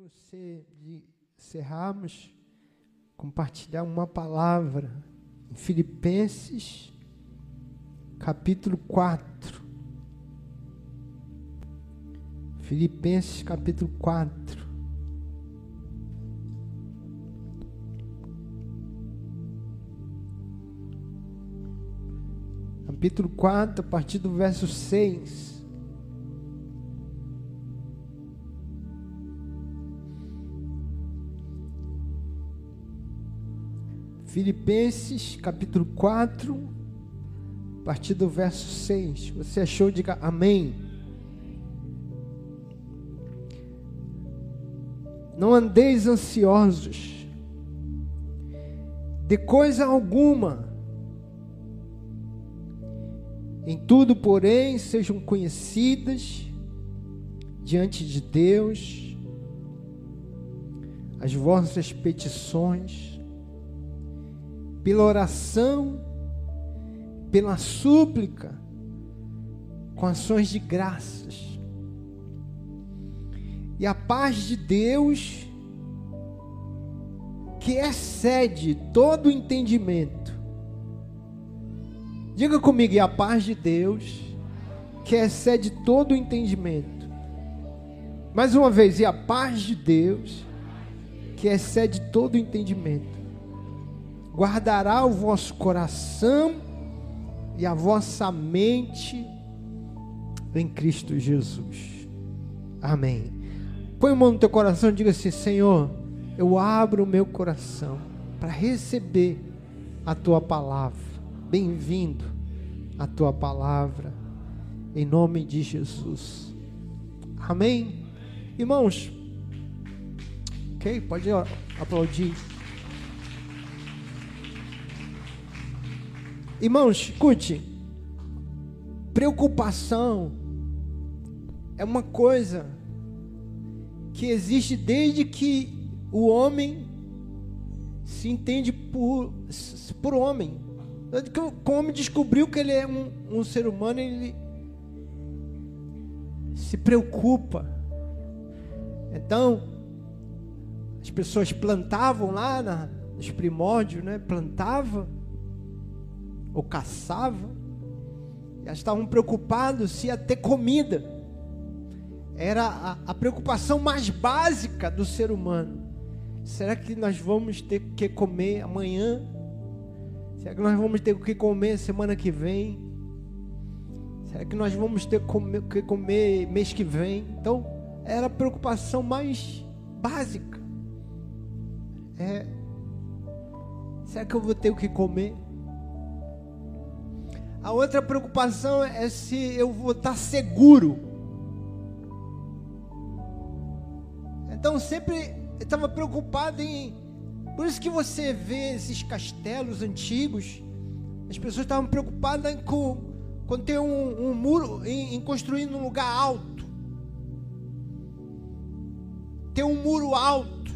você de encerrarmos, compartilhar uma palavra em Filipenses, capítulo 4. Filipenses, capítulo 4. Capítulo 4, a partir do verso 6. Filipenses capítulo 4, a partir do verso 6. Você achou? Diga amém. Não andeis ansiosos de coisa alguma. Em tudo, porém, sejam conhecidas diante de Deus as vossas petições pela oração, pela súplica, com ações de graças. E a paz de Deus, que excede todo entendimento. Diga comigo, e a paz de Deus, que excede todo entendimento. Mais uma vez, e a paz de Deus, que excede todo entendimento guardará o vosso coração e a vossa mente em Cristo Jesus. Amém. Põe a mão no teu coração e diga assim: Senhor, eu abro o meu coração para receber a tua palavra. Bem-vindo a tua palavra, em nome de Jesus. Amém. Irmãos, ok? Pode aplaudir. Irmãos, escute. Preocupação é uma coisa que existe desde que o homem se entende por, por homem. Que o homem descobriu que ele é um, um ser humano, ele se preocupa. Então, as pessoas plantavam lá na, nos primórdios, né? Plantavam ou caçavam, elas estavam preocupadas se ia ter comida. Era a, a preocupação mais básica do ser humano. Será que nós vamos ter que comer amanhã? Será que nós vamos ter que comer semana que vem? Será que nós vamos ter que comer mês que vem? Então, era a preocupação mais básica. É, será que eu vou ter o que comer? A outra preocupação é se eu vou estar seguro. Então sempre estava preocupado em. Por isso que você vê esses castelos antigos, as pessoas estavam preocupadas com quando tem um, um muro, em, em construir num lugar alto. Ter um muro alto.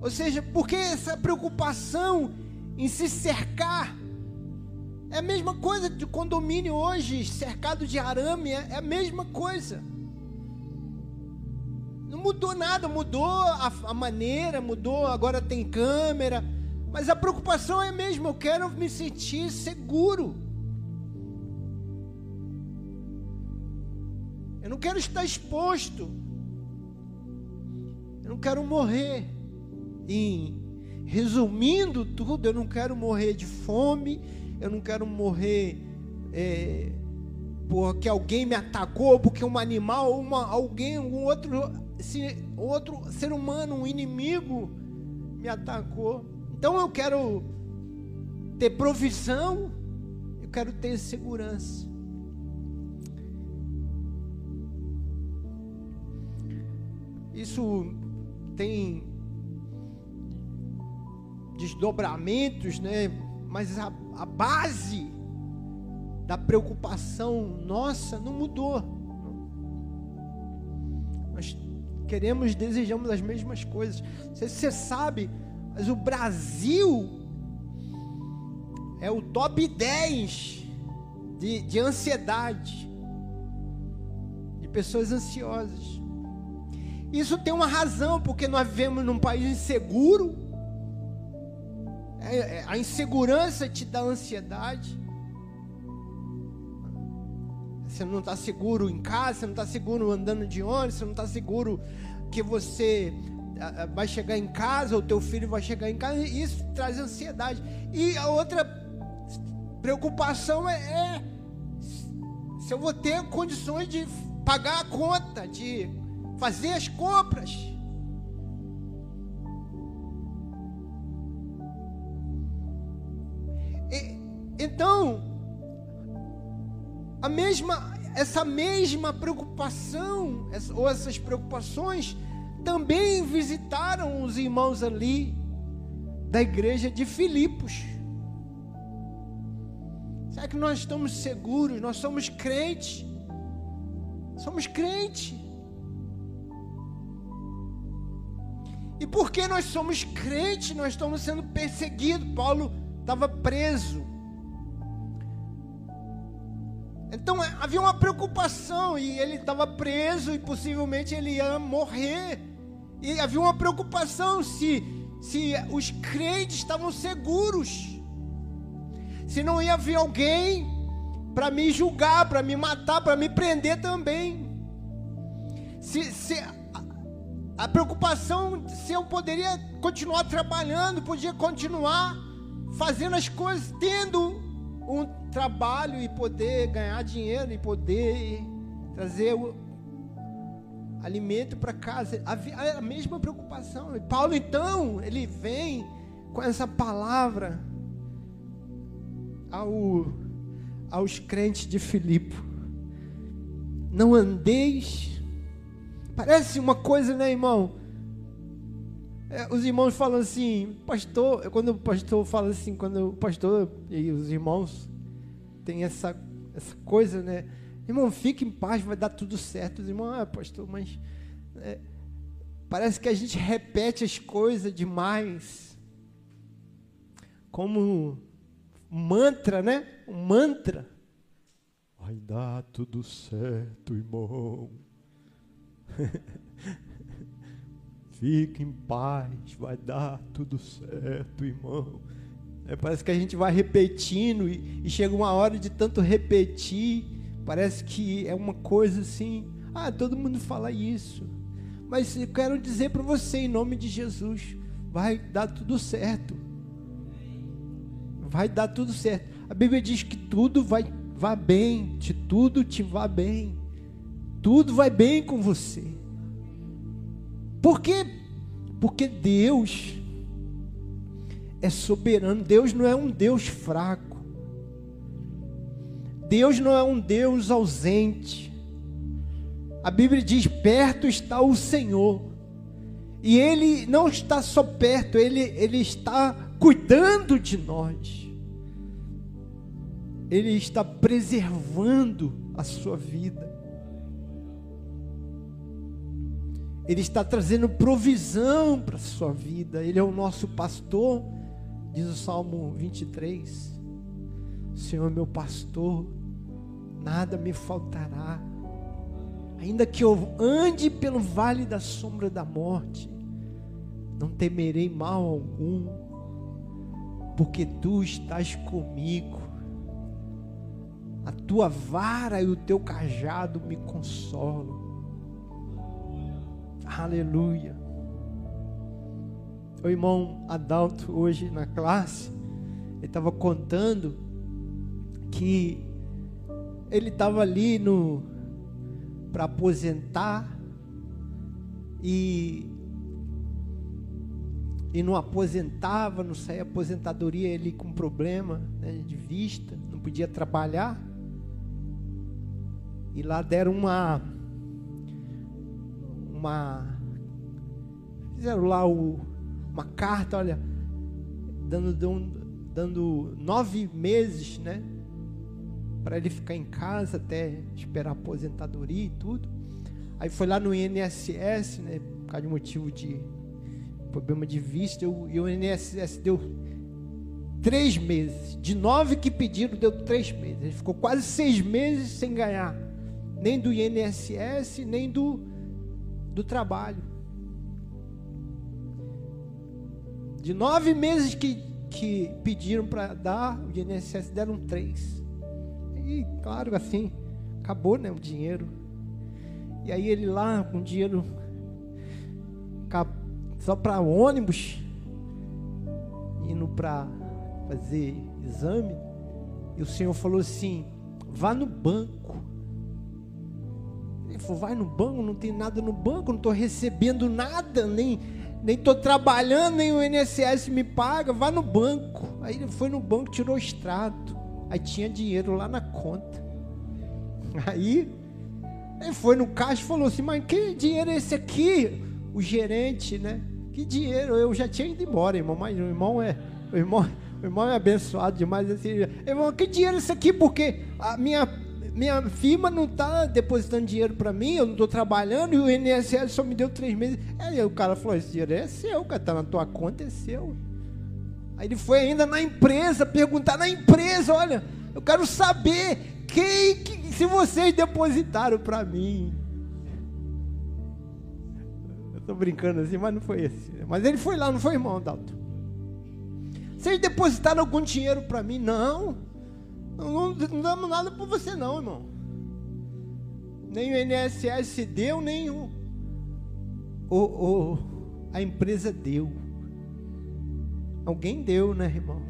Ou seja, porque essa preocupação em se cercar é a mesma coisa de condomínio hoje, cercado de arame, é, é a mesma coisa. Não mudou nada, mudou a, a maneira, mudou, agora tem câmera, mas a preocupação é a mesma, eu quero me sentir seguro. Eu não quero estar exposto. Eu não quero morrer. E resumindo tudo, eu não quero morrer de fome, eu não quero morrer é, porque alguém me atacou, porque um animal, uma, alguém, um outro, se, outro ser humano, um inimigo me atacou. Então eu quero ter provisão, eu quero ter segurança. Isso tem desdobramentos, né? Mas a a base da preocupação nossa não mudou. Nós queremos, desejamos as mesmas coisas. Você, você sabe, mas o Brasil é o top 10 de, de ansiedade, de pessoas ansiosas. Isso tem uma razão, porque nós vivemos num país inseguro. É, é, a insegurança te dá ansiedade. Você não está seguro em casa, você não está seguro andando de ônibus, você não está seguro que você vai chegar em casa, ou teu filho vai chegar em casa. Isso traz ansiedade. E a outra preocupação é, é se eu vou ter condições de pagar a conta, de fazer as compras. Então, a mesma, essa mesma preocupação, ou essas preocupações, também visitaram os irmãos ali da igreja de Filipos. Será que nós estamos seguros? Nós somos crentes. Somos crentes. E porque nós somos crentes, nós estamos sendo perseguidos. Paulo estava preso. Então havia uma preocupação e ele estava preso e possivelmente ele ia morrer. E havia uma preocupação se se os crentes estavam seguros. Se não ia vir alguém para me julgar, para me matar, para me prender também. Se, se a preocupação se eu poderia continuar trabalhando, podia continuar fazendo as coisas, tendo um trabalho e poder ganhar dinheiro e poder trazer o alimento para casa. A, a mesma preocupação. E Paulo então, ele vem com essa palavra ao, aos crentes de Filipe. Não andeis Parece uma coisa, né, irmão? É, os irmãos falam assim, pastor, quando o pastor fala assim, quando o pastor e os irmãos têm essa, essa coisa, né? Irmão, fique em paz, vai dar tudo certo. Os irmãos, ah, pastor, mas é, parece que a gente repete as coisas demais, como um mantra, né? Um mantra. Vai dar tudo certo, irmão. Fique em paz, vai dar tudo certo, irmão. É, parece que a gente vai repetindo e, e, chega uma hora de tanto repetir, parece que é uma coisa assim. Ah, todo mundo fala isso. Mas eu quero dizer para você, em nome de Jesus, vai dar tudo certo. Vai dar tudo certo. A Bíblia diz que tudo vai, vai bem, de tudo te vai bem tudo vai bem com você. Por quê? Porque Deus é soberano. Deus não é um Deus fraco. Deus não é um Deus ausente. A Bíblia diz: perto está o Senhor. E Ele não está só perto, Ele, ele está cuidando de nós. Ele está preservando a sua vida. Ele está trazendo provisão para a sua vida. Ele é o nosso pastor, diz o Salmo 23. O Senhor meu pastor, nada me faltará. Ainda que eu ande pelo vale da sombra da morte, não temerei mal algum, porque tu estás comigo. A tua vara e o teu cajado me consolam. Aleluia. O irmão Adalto, hoje na classe, ele estava contando que ele estava ali no para aposentar e e não aposentava, não saía aposentadoria ele com problema né, de vista, não podia trabalhar. E lá deram uma uma. Fizeram lá o, uma carta, olha, dando, dando, nove meses, né? Para ele ficar em casa até esperar aposentadoria e tudo. Aí foi lá no INSS, né? Por causa de motivo de problema de vista, e o INSS deu três meses. De nove que pediram, deu três meses. Ele ficou quase seis meses sem ganhar. Nem do INSS, nem do do trabalho. De nove meses que, que pediram para dar, o INSS deram três. E, claro, assim, acabou né, o dinheiro. E aí ele lá, com dinheiro só para ônibus, indo para fazer exame, e o Senhor falou assim: vá no banco. Ele falou: vai no banco, não tem nada no banco, não estou recebendo nada, nem nem estou trabalhando, nem o INSS me paga, vá no banco. Aí ele foi no banco, tirou o extrato. Aí tinha dinheiro lá na conta. Aí ele foi no caixa e falou assim: Mas que dinheiro é esse aqui? O gerente, né? Que dinheiro? Eu já tinha ido embora, irmão. Mas o irmão é. O irmão, o irmão é abençoado demais. Assim, irmão, que dinheiro é esse aqui? Porque a minha, minha firma não está depositando dinheiro para mim, eu não estou trabalhando e o INSS só me deu três meses. Aí o cara falou: Esse dinheiro é seu, cara, está na tua conta, é seu. Aí ele foi ainda na empresa, perguntar na empresa: Olha, eu quero saber quem, que, se vocês depositaram para mim. Eu estou brincando assim, mas não foi esse. Mas ele foi lá, não foi, irmão, Dalton? Vocês depositaram algum dinheiro para mim? Não. Não, não damos nada para você, não, irmão. Nem o INSS deu, nem o, o, o, a empresa deu. Alguém deu, né, irmão?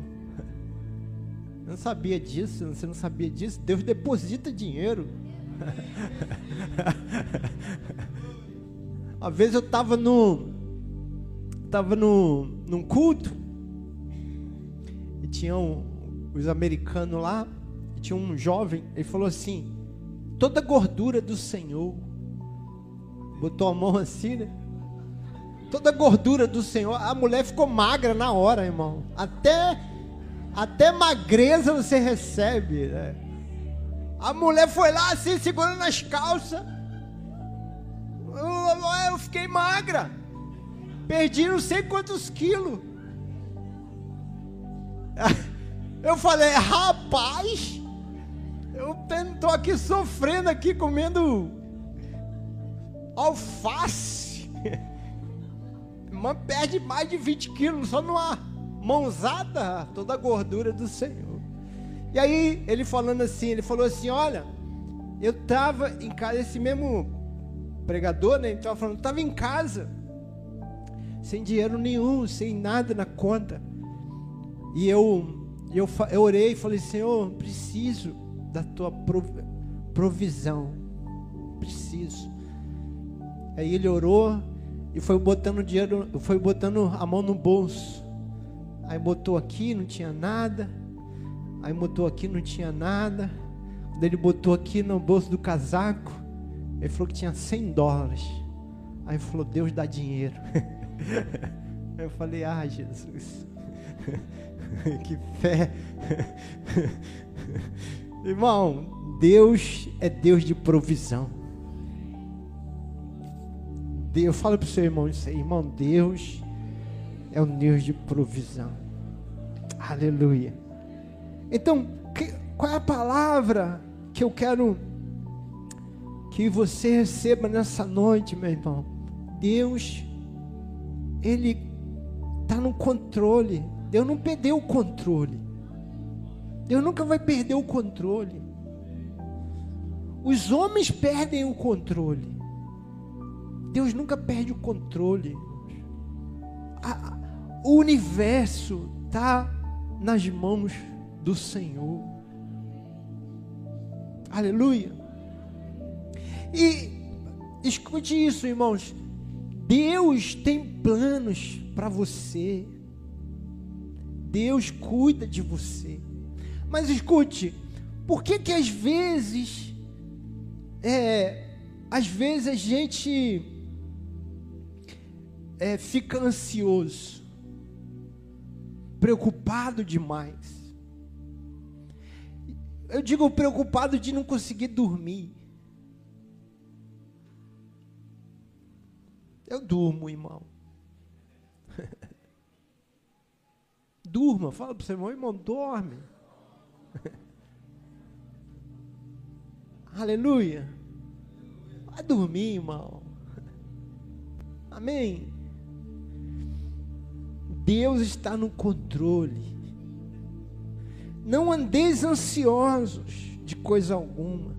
Eu não sabia disso, você não sabia disso? Deus deposita dinheiro. Uma vez eu estava no. Estava no, num culto. E tinha um, os americanos lá. Tinha um jovem. Ele falou assim: toda gordura do Senhor. Botou a mão assim, né? Toda gordura do Senhor. A mulher ficou magra na hora, irmão. Até até magreza você recebe. Né? A mulher foi lá assim, segurando as calças. Eu, eu fiquei magra. Perdi não sei quantos quilos. Eu falei, rapaz, eu estou aqui sofrendo aqui comendo alface. Irmã perde mais de 20 quilos só ar mãozada toda a gordura do Senhor. E aí, ele falando assim, ele falou assim: Olha, eu estava em casa, esse mesmo pregador, né? Ele estava falando, estava em casa, sem dinheiro nenhum, sem nada na conta. E eu, eu, eu orei e falei: Senhor, preciso da tua provisão. Preciso. Aí ele orou e foi botando dinheiro, foi botando a mão no bolso. Aí botou aqui, não tinha nada. Aí botou aqui, não tinha nada. Quando ele botou aqui no bolso do casaco, ele falou que tinha 100 dólares. Aí falou: Deus dá dinheiro. Eu falei: Ah, Jesus, que fé. Irmão, Deus é Deus de provisão. Eu falo para o seu irmão isso aí, irmão. Deus é o Deus de provisão. Aleluia. Então, que, qual é a palavra que eu quero que você receba nessa noite, meu irmão? Deus, Ele está no controle. Deus não perdeu o controle. Deus nunca vai perder o controle. Os homens perdem o controle. Deus nunca perde o controle. A, o universo está nas mãos do Senhor. Aleluia. E escute isso, irmãos. Deus tem planos para você. Deus cuida de você. Mas escute, por que que às vezes, é, às vezes a gente é, fica ansioso? preocupado demais. Eu digo preocupado de não conseguir dormir. Eu durmo, irmão. Durma, fala para o seu irmão, irmão, dorme. Aleluia. Vai dormir, irmão. Amém? Deus está no controle. Não andeis ansiosos de coisa alguma.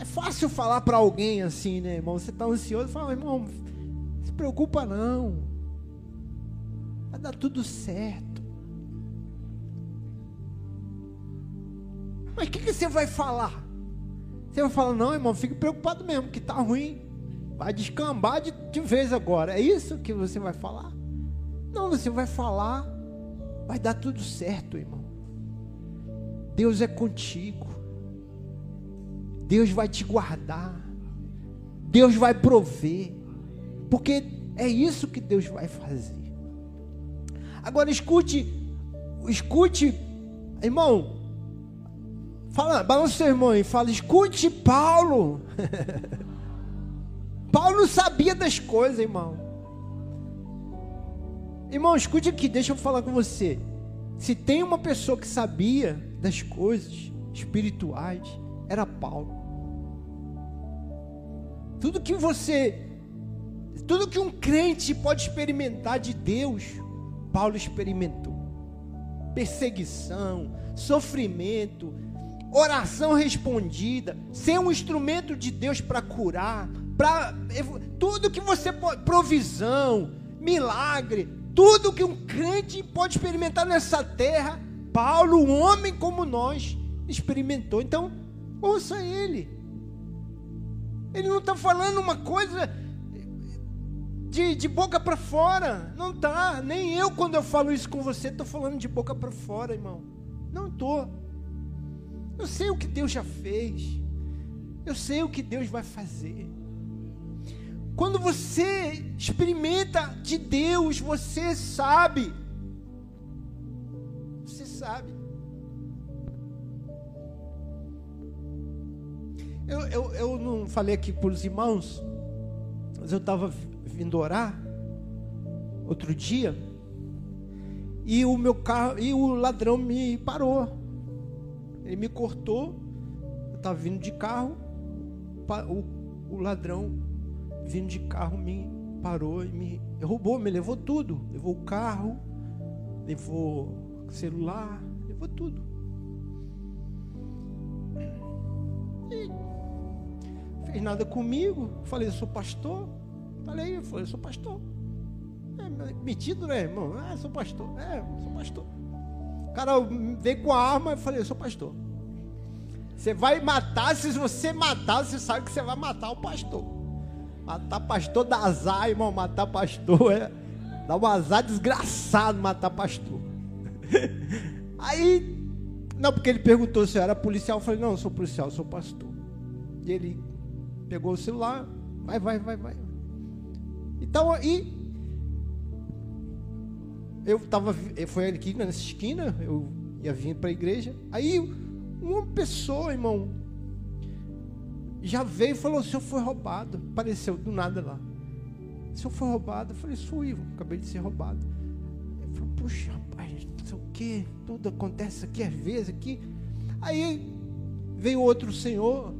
É fácil falar para alguém assim, né, irmão? Você está ansioso, fala, irmão, se preocupa não. Dar tudo certo. Mas o que, que você vai falar? Você vai falar, não, irmão, fique preocupado mesmo, que está ruim. Vai descambar de, de vez agora. É isso que você vai falar? Não, você vai falar, vai dar tudo certo, irmão. Deus é contigo. Deus vai te guardar. Deus vai prover. Porque é isso que Deus vai fazer. Agora escute, escute, irmão. Fala, balança seu irmão e fala, escute Paulo. Paulo sabia das coisas, irmão. Irmão, escute aqui, deixa eu falar com você. Se tem uma pessoa que sabia das coisas espirituais, era Paulo. Tudo que você, tudo que um crente pode experimentar de Deus, Paulo experimentou. Perseguição, sofrimento, oração respondida, ser um instrumento de Deus para curar, para tudo que você pode, provisão, milagre, tudo que um crente pode experimentar nessa terra, Paulo, um homem como nós, experimentou. Então, ouça ele. Ele não está falando uma coisa de, de boca para fora. Não está. Nem eu, quando eu falo isso com você, estou falando de boca para fora, irmão. Não estou. Eu sei o que Deus já fez. Eu sei o que Deus vai fazer. Quando você experimenta de Deus, você sabe. Você sabe. Eu, eu, eu não falei aqui para os irmãos, mas eu estava vindo orar outro dia e o meu carro e o ladrão me parou. Ele me cortou. Eu estava vindo de carro. O, o ladrão vindo de carro, me parou e me roubou, me levou tudo. Levou o carro, levou o celular, levou tudo. E fez nada comigo. Falei, eu sou pastor. Falei, falei, eu sou pastor. É, metido, né, irmão? Ah, sou pastor. É, sou pastor. O cara veio com a arma e falei, eu sou pastor. Você vai matar, se você matar, você sabe que você vai matar o pastor. Matar pastor dá azar, irmão. Matar pastor é. Dá um azar desgraçado matar pastor. Aí. Não, porque ele perguntou se eu era policial. Eu falei, não, eu sou policial, eu sou pastor. E ele pegou o celular. Vai, vai, vai, vai. Então aí. Eu tava. Foi aqui nessa esquina. Eu ia vir para a igreja. Aí uma pessoa, irmão, já veio e falou: o senhor foi roubado. Apareceu do nada lá. O senhor foi roubado. Eu falei: sou eu, acabei de ser roubado. Ele falou: puxa, rapaz, não sei o que, tudo acontece aqui às vezes. aqui. Aí veio outro senhor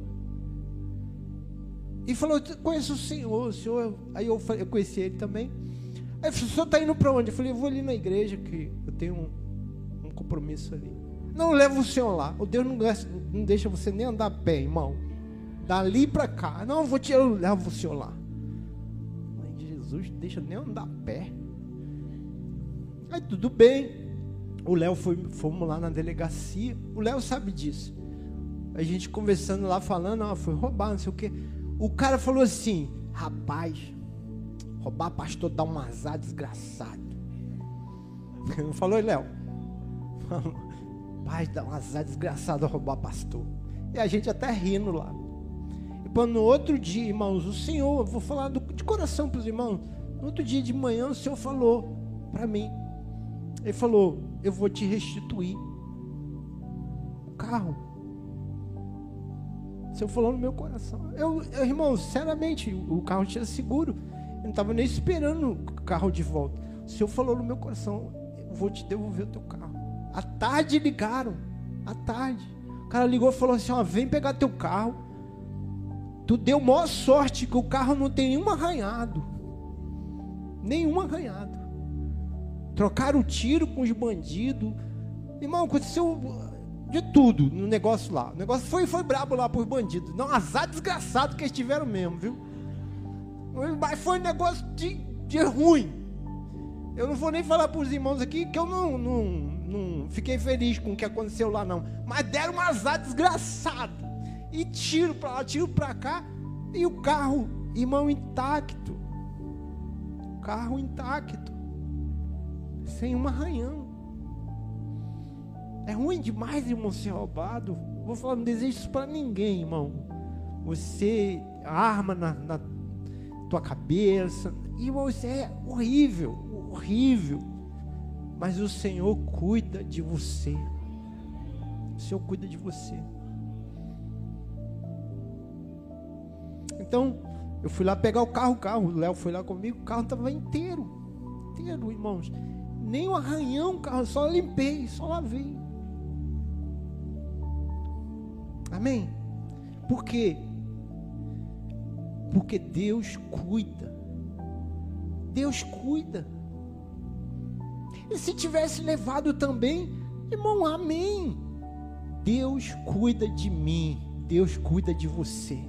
e falou: conheço o senhor, o senhor. Aí eu, eu conheci ele também. Aí ele falou: o senhor está indo para onde? Eu falei: eu vou ali na igreja, que eu tenho um, um compromisso ali. Não leva o senhor lá. O Deus não, não deixa você nem andar a pé, irmão dali para cá. Não, eu vou te levo o senhor lá. Mãe de Jesus, deixa nem andar a pé. Aí tudo bem. O Léo foi, fomos lá na delegacia. O Léo sabe disso. A gente conversando lá, falando, ah, foi roubar, não sei o quê. O cara falou assim: rapaz, roubar pastor dá um azar desgraçado. Falou, Léo? Pai, dá um azar desgraçado roubar pastor. E a gente até rindo lá no outro dia, irmãos, o Senhor, vou falar do, de coração para os irmãos. No outro dia de manhã, o Senhor falou para mim. Ele falou: Eu vou te restituir o carro. Senhor falou no meu coração. Eu, eu irmão, sinceramente, o carro tinha seguro. Eu não estava nem esperando o carro de volta. O Senhor falou no meu coração: Eu vou te devolver o teu carro. À tarde ligaram. À tarde. O cara ligou e falou assim: ó, Vem pegar teu carro. Tu deu maior sorte que o carro não tem nenhum arranhado. Nenhum arranhado. Trocaram o tiro com os bandidos. Irmão, aconteceu de tudo no negócio lá. O negócio foi, foi brabo lá por bandidos. Não, azar desgraçado que eles tiveram mesmo, viu? Mas foi um negócio de, de ruim. Eu não vou nem falar para os irmãos aqui que eu não, não, não fiquei feliz com o que aconteceu lá, não. Mas deram um azar desgraçado. E tiro para lá, tiro para cá. E o carro, irmão, intacto. Carro intacto. Sem um arranhão. É ruim demais, irmão, ser roubado. Vou falar, não desejo isso para ninguém, irmão. Você arma na, na tua cabeça. Irmão, isso é horrível, horrível. Mas o Senhor cuida de você. O Senhor cuida de você. Então, eu fui lá pegar o carro, o carro, o Léo foi lá comigo, o carro estava inteiro. Inteiro, irmãos. Nem um arranhão, carro, só limpei, só lavei. Amém? Por quê? Porque Deus cuida. Deus cuida. E se tivesse levado também, irmão, amém. Deus cuida de mim. Deus cuida de você.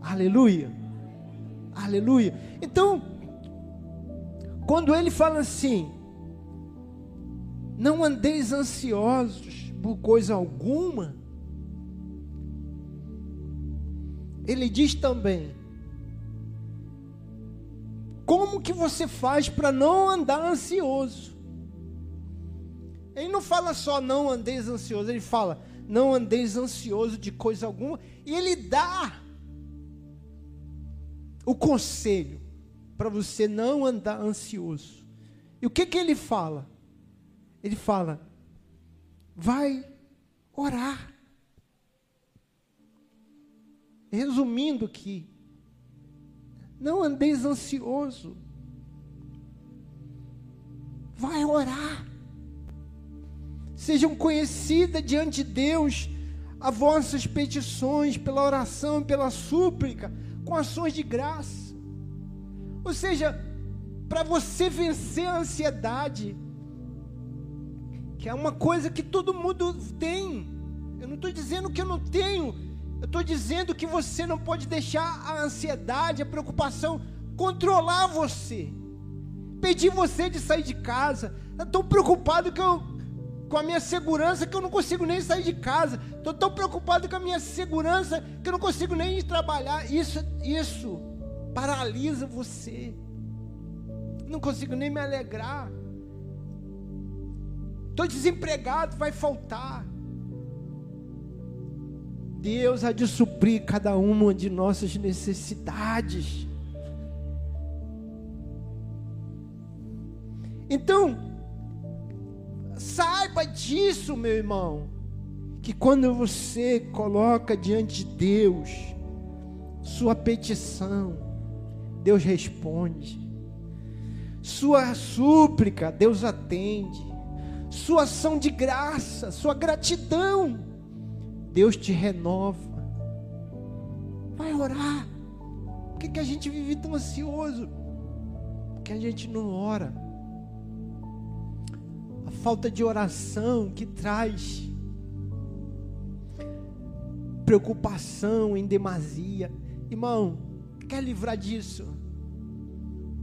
Aleluia. Aleluia. Então, quando ele fala assim, não andeis ansiosos por coisa alguma, ele diz também: Como que você faz para não andar ansioso? Ele não fala só não andeis ansioso, ele fala não andeis ansioso de coisa alguma, e ele dá o conselho para você não andar ansioso. E o que que ele fala? Ele fala: vai orar. Resumindo aqui, não andeis ansioso. Vai orar. Sejam conhecidas diante de Deus as vossas petições pela oração pela súplica, com ações de graça. Ou seja, para você vencer a ansiedade, que é uma coisa que todo mundo tem. Eu não estou dizendo que eu não tenho, eu estou dizendo que você não pode deixar a ansiedade, a preocupação controlar você, pedir você de sair de casa. Estou preocupado que eu, com a minha segurança que eu não consigo nem sair de casa. Estou tão preocupado com a minha segurança que eu não consigo nem trabalhar. Isso, isso paralisa você. Não consigo nem me alegrar. Estou desempregado, vai faltar. Deus há de suprir cada uma de nossas necessidades. Então, saiba disso, meu irmão, que quando você coloca diante de Deus sua petição, Deus responde. Sua súplica, Deus atende. Sua ação de graça, sua gratidão, Deus te renova. Vai orar. Por que, que a gente vive tão ansioso? Porque a gente não ora. A falta de oração que traz preocupação em demasia. Irmão, quer livrar disso?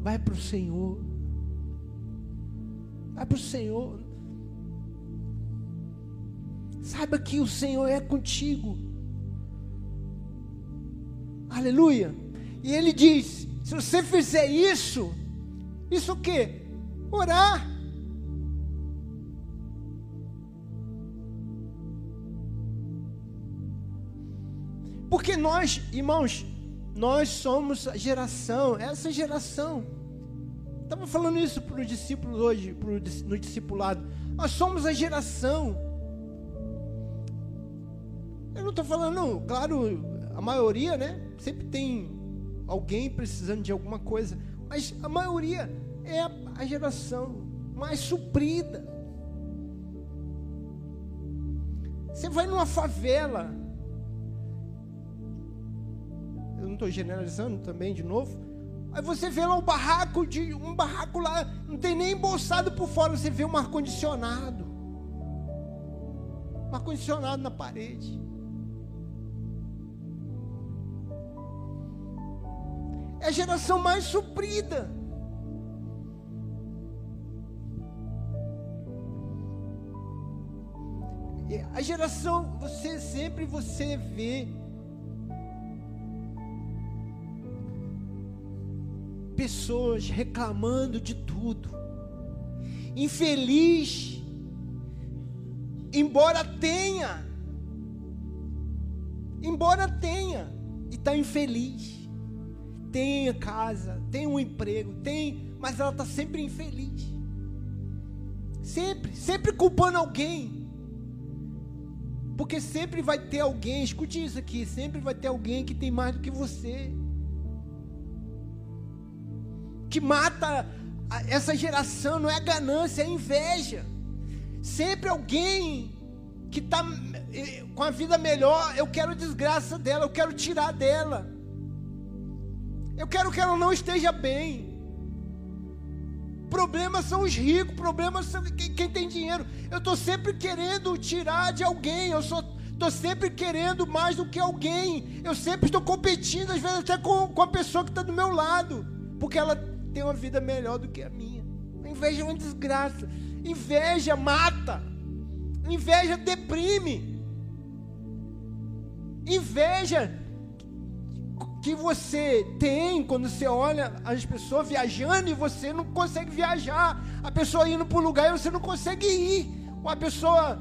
Vai para o Senhor. Vai para o Senhor. Saiba que o Senhor é contigo. Aleluia. E ele diz: se você fizer isso, isso o que? Orar. Porque nós, irmãos, nós somos a geração, essa geração. Estava falando isso para os discípulos hoje, pro, no discipulado. Nós somos a geração não estou falando, não, claro, a maioria, né? Sempre tem alguém precisando de alguma coisa, mas a maioria é a, geração mais suprida. Você vai numa favela, estou generalizando também de novo. Aí você vê lá um barraco de um barraco lá, não tem nem embolsado por fora, você vê um ar condicionado. Um ar condicionado na parede. É a geração mais suprida. A geração, você sempre você vê pessoas reclamando de tudo. Infeliz, embora tenha, embora tenha, e está infeliz. Tem casa, tem um emprego, tem, mas ela está sempre infeliz. Sempre, sempre culpando alguém. Porque sempre vai ter alguém, escute isso aqui, sempre vai ter alguém que tem mais do que você. Que mata essa geração não é ganância, é inveja. Sempre alguém que está eh, com a vida melhor, eu quero desgraça dela, eu quero tirar dela. Eu quero que ela não esteja bem. Problemas são os ricos, problemas são quem, tem dinheiro. Eu estou sempre querendo tirar de alguém. Eu estou sempre querendo mais do que alguém. Eu sempre estou competindo, às vezes até com, com a pessoa que está do meu lado, porque ela tem uma vida melhor do que a minha. Inveja é uma desgraça. Inveja mata. Inveja deprime. Inveja que você tem quando você olha as pessoas viajando e você não consegue viajar, a pessoa indo para um lugar e você não consegue ir, uma pessoa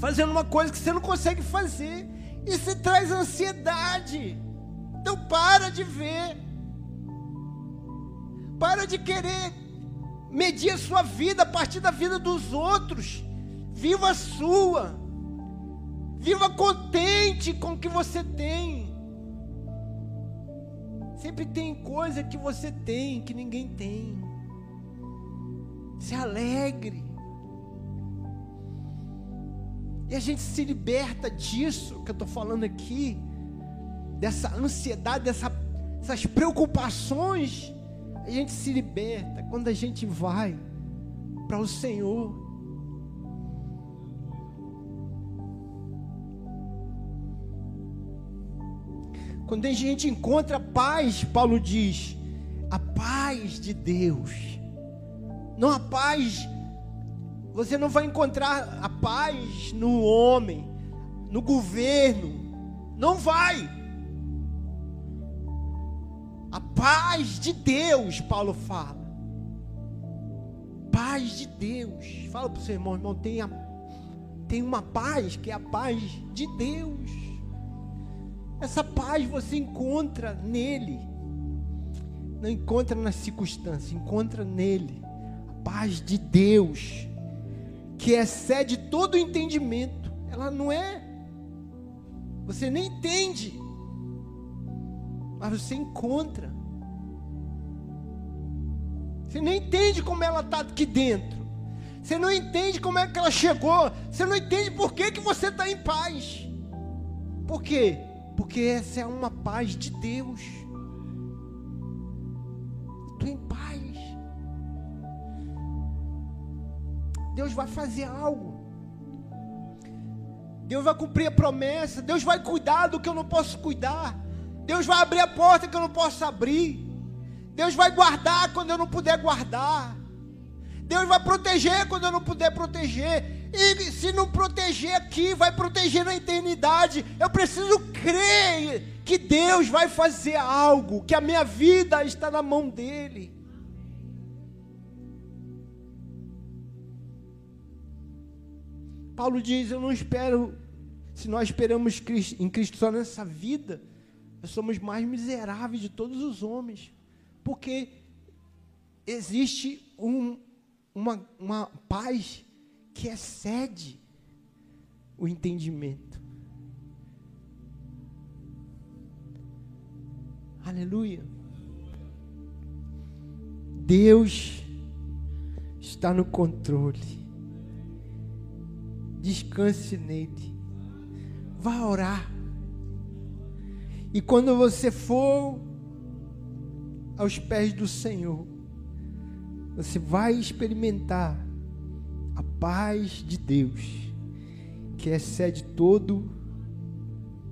fazendo uma coisa que você não consegue fazer, isso traz ansiedade. Então para de ver, para de querer medir a sua vida a partir da vida dos outros, viva a sua, viva contente com o que você tem. Sempre tem coisa que você tem que ninguém tem. Se alegre. E a gente se liberta disso que eu estou falando aqui, dessa ansiedade, dessa, dessas preocupações. A gente se liberta quando a gente vai para o Senhor. Quando a gente encontra paz, Paulo diz, a paz de Deus. Não a paz, você não vai encontrar a paz no homem, no governo. Não vai. A paz de Deus, Paulo fala. Paz de Deus. Fala para o seu irmão, irmão, tem, a, tem uma paz que é a paz de Deus. Essa paz você encontra nele. Não encontra nas circunstâncias, encontra nele. A paz de Deus, que excede todo o entendimento. Ela não é. Você nem entende, mas você encontra. Você não entende como ela está aqui dentro. Você não entende como é que ela chegou. Você não entende por que, que você está em paz. Por quê? Porque essa é uma paz de Deus. Estou em paz. Deus vai fazer algo. Deus vai cumprir a promessa. Deus vai cuidar do que eu não posso cuidar. Deus vai abrir a porta que eu não posso abrir. Deus vai guardar quando eu não puder guardar. Deus vai proteger quando eu não puder proteger. E se não proteger aqui, vai proteger na eternidade. Eu preciso crer que Deus vai fazer algo, que a minha vida está na mão dEle. Paulo diz: Eu não espero, se nós esperamos em Cristo só nessa vida, nós somos mais miseráveis de todos os homens, porque existe um, uma, uma paz que excede o entendimento. Aleluia. Deus está no controle. Descanse nele. Vá orar. E quando você for aos pés do Senhor, você vai experimentar paz de Deus, que excede todo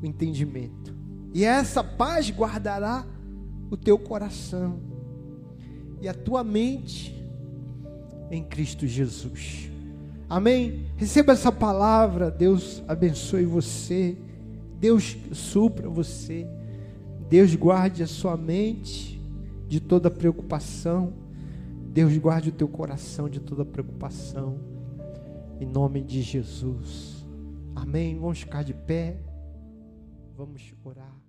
o entendimento. E essa paz guardará o teu coração e a tua mente em Cristo Jesus. Amém? Receba essa palavra, Deus abençoe você, Deus supra você, Deus guarde a sua mente de toda preocupação, Deus guarde o teu coração de toda preocupação, em nome de Jesus. Amém? Vamos ficar de pé, vamos orar.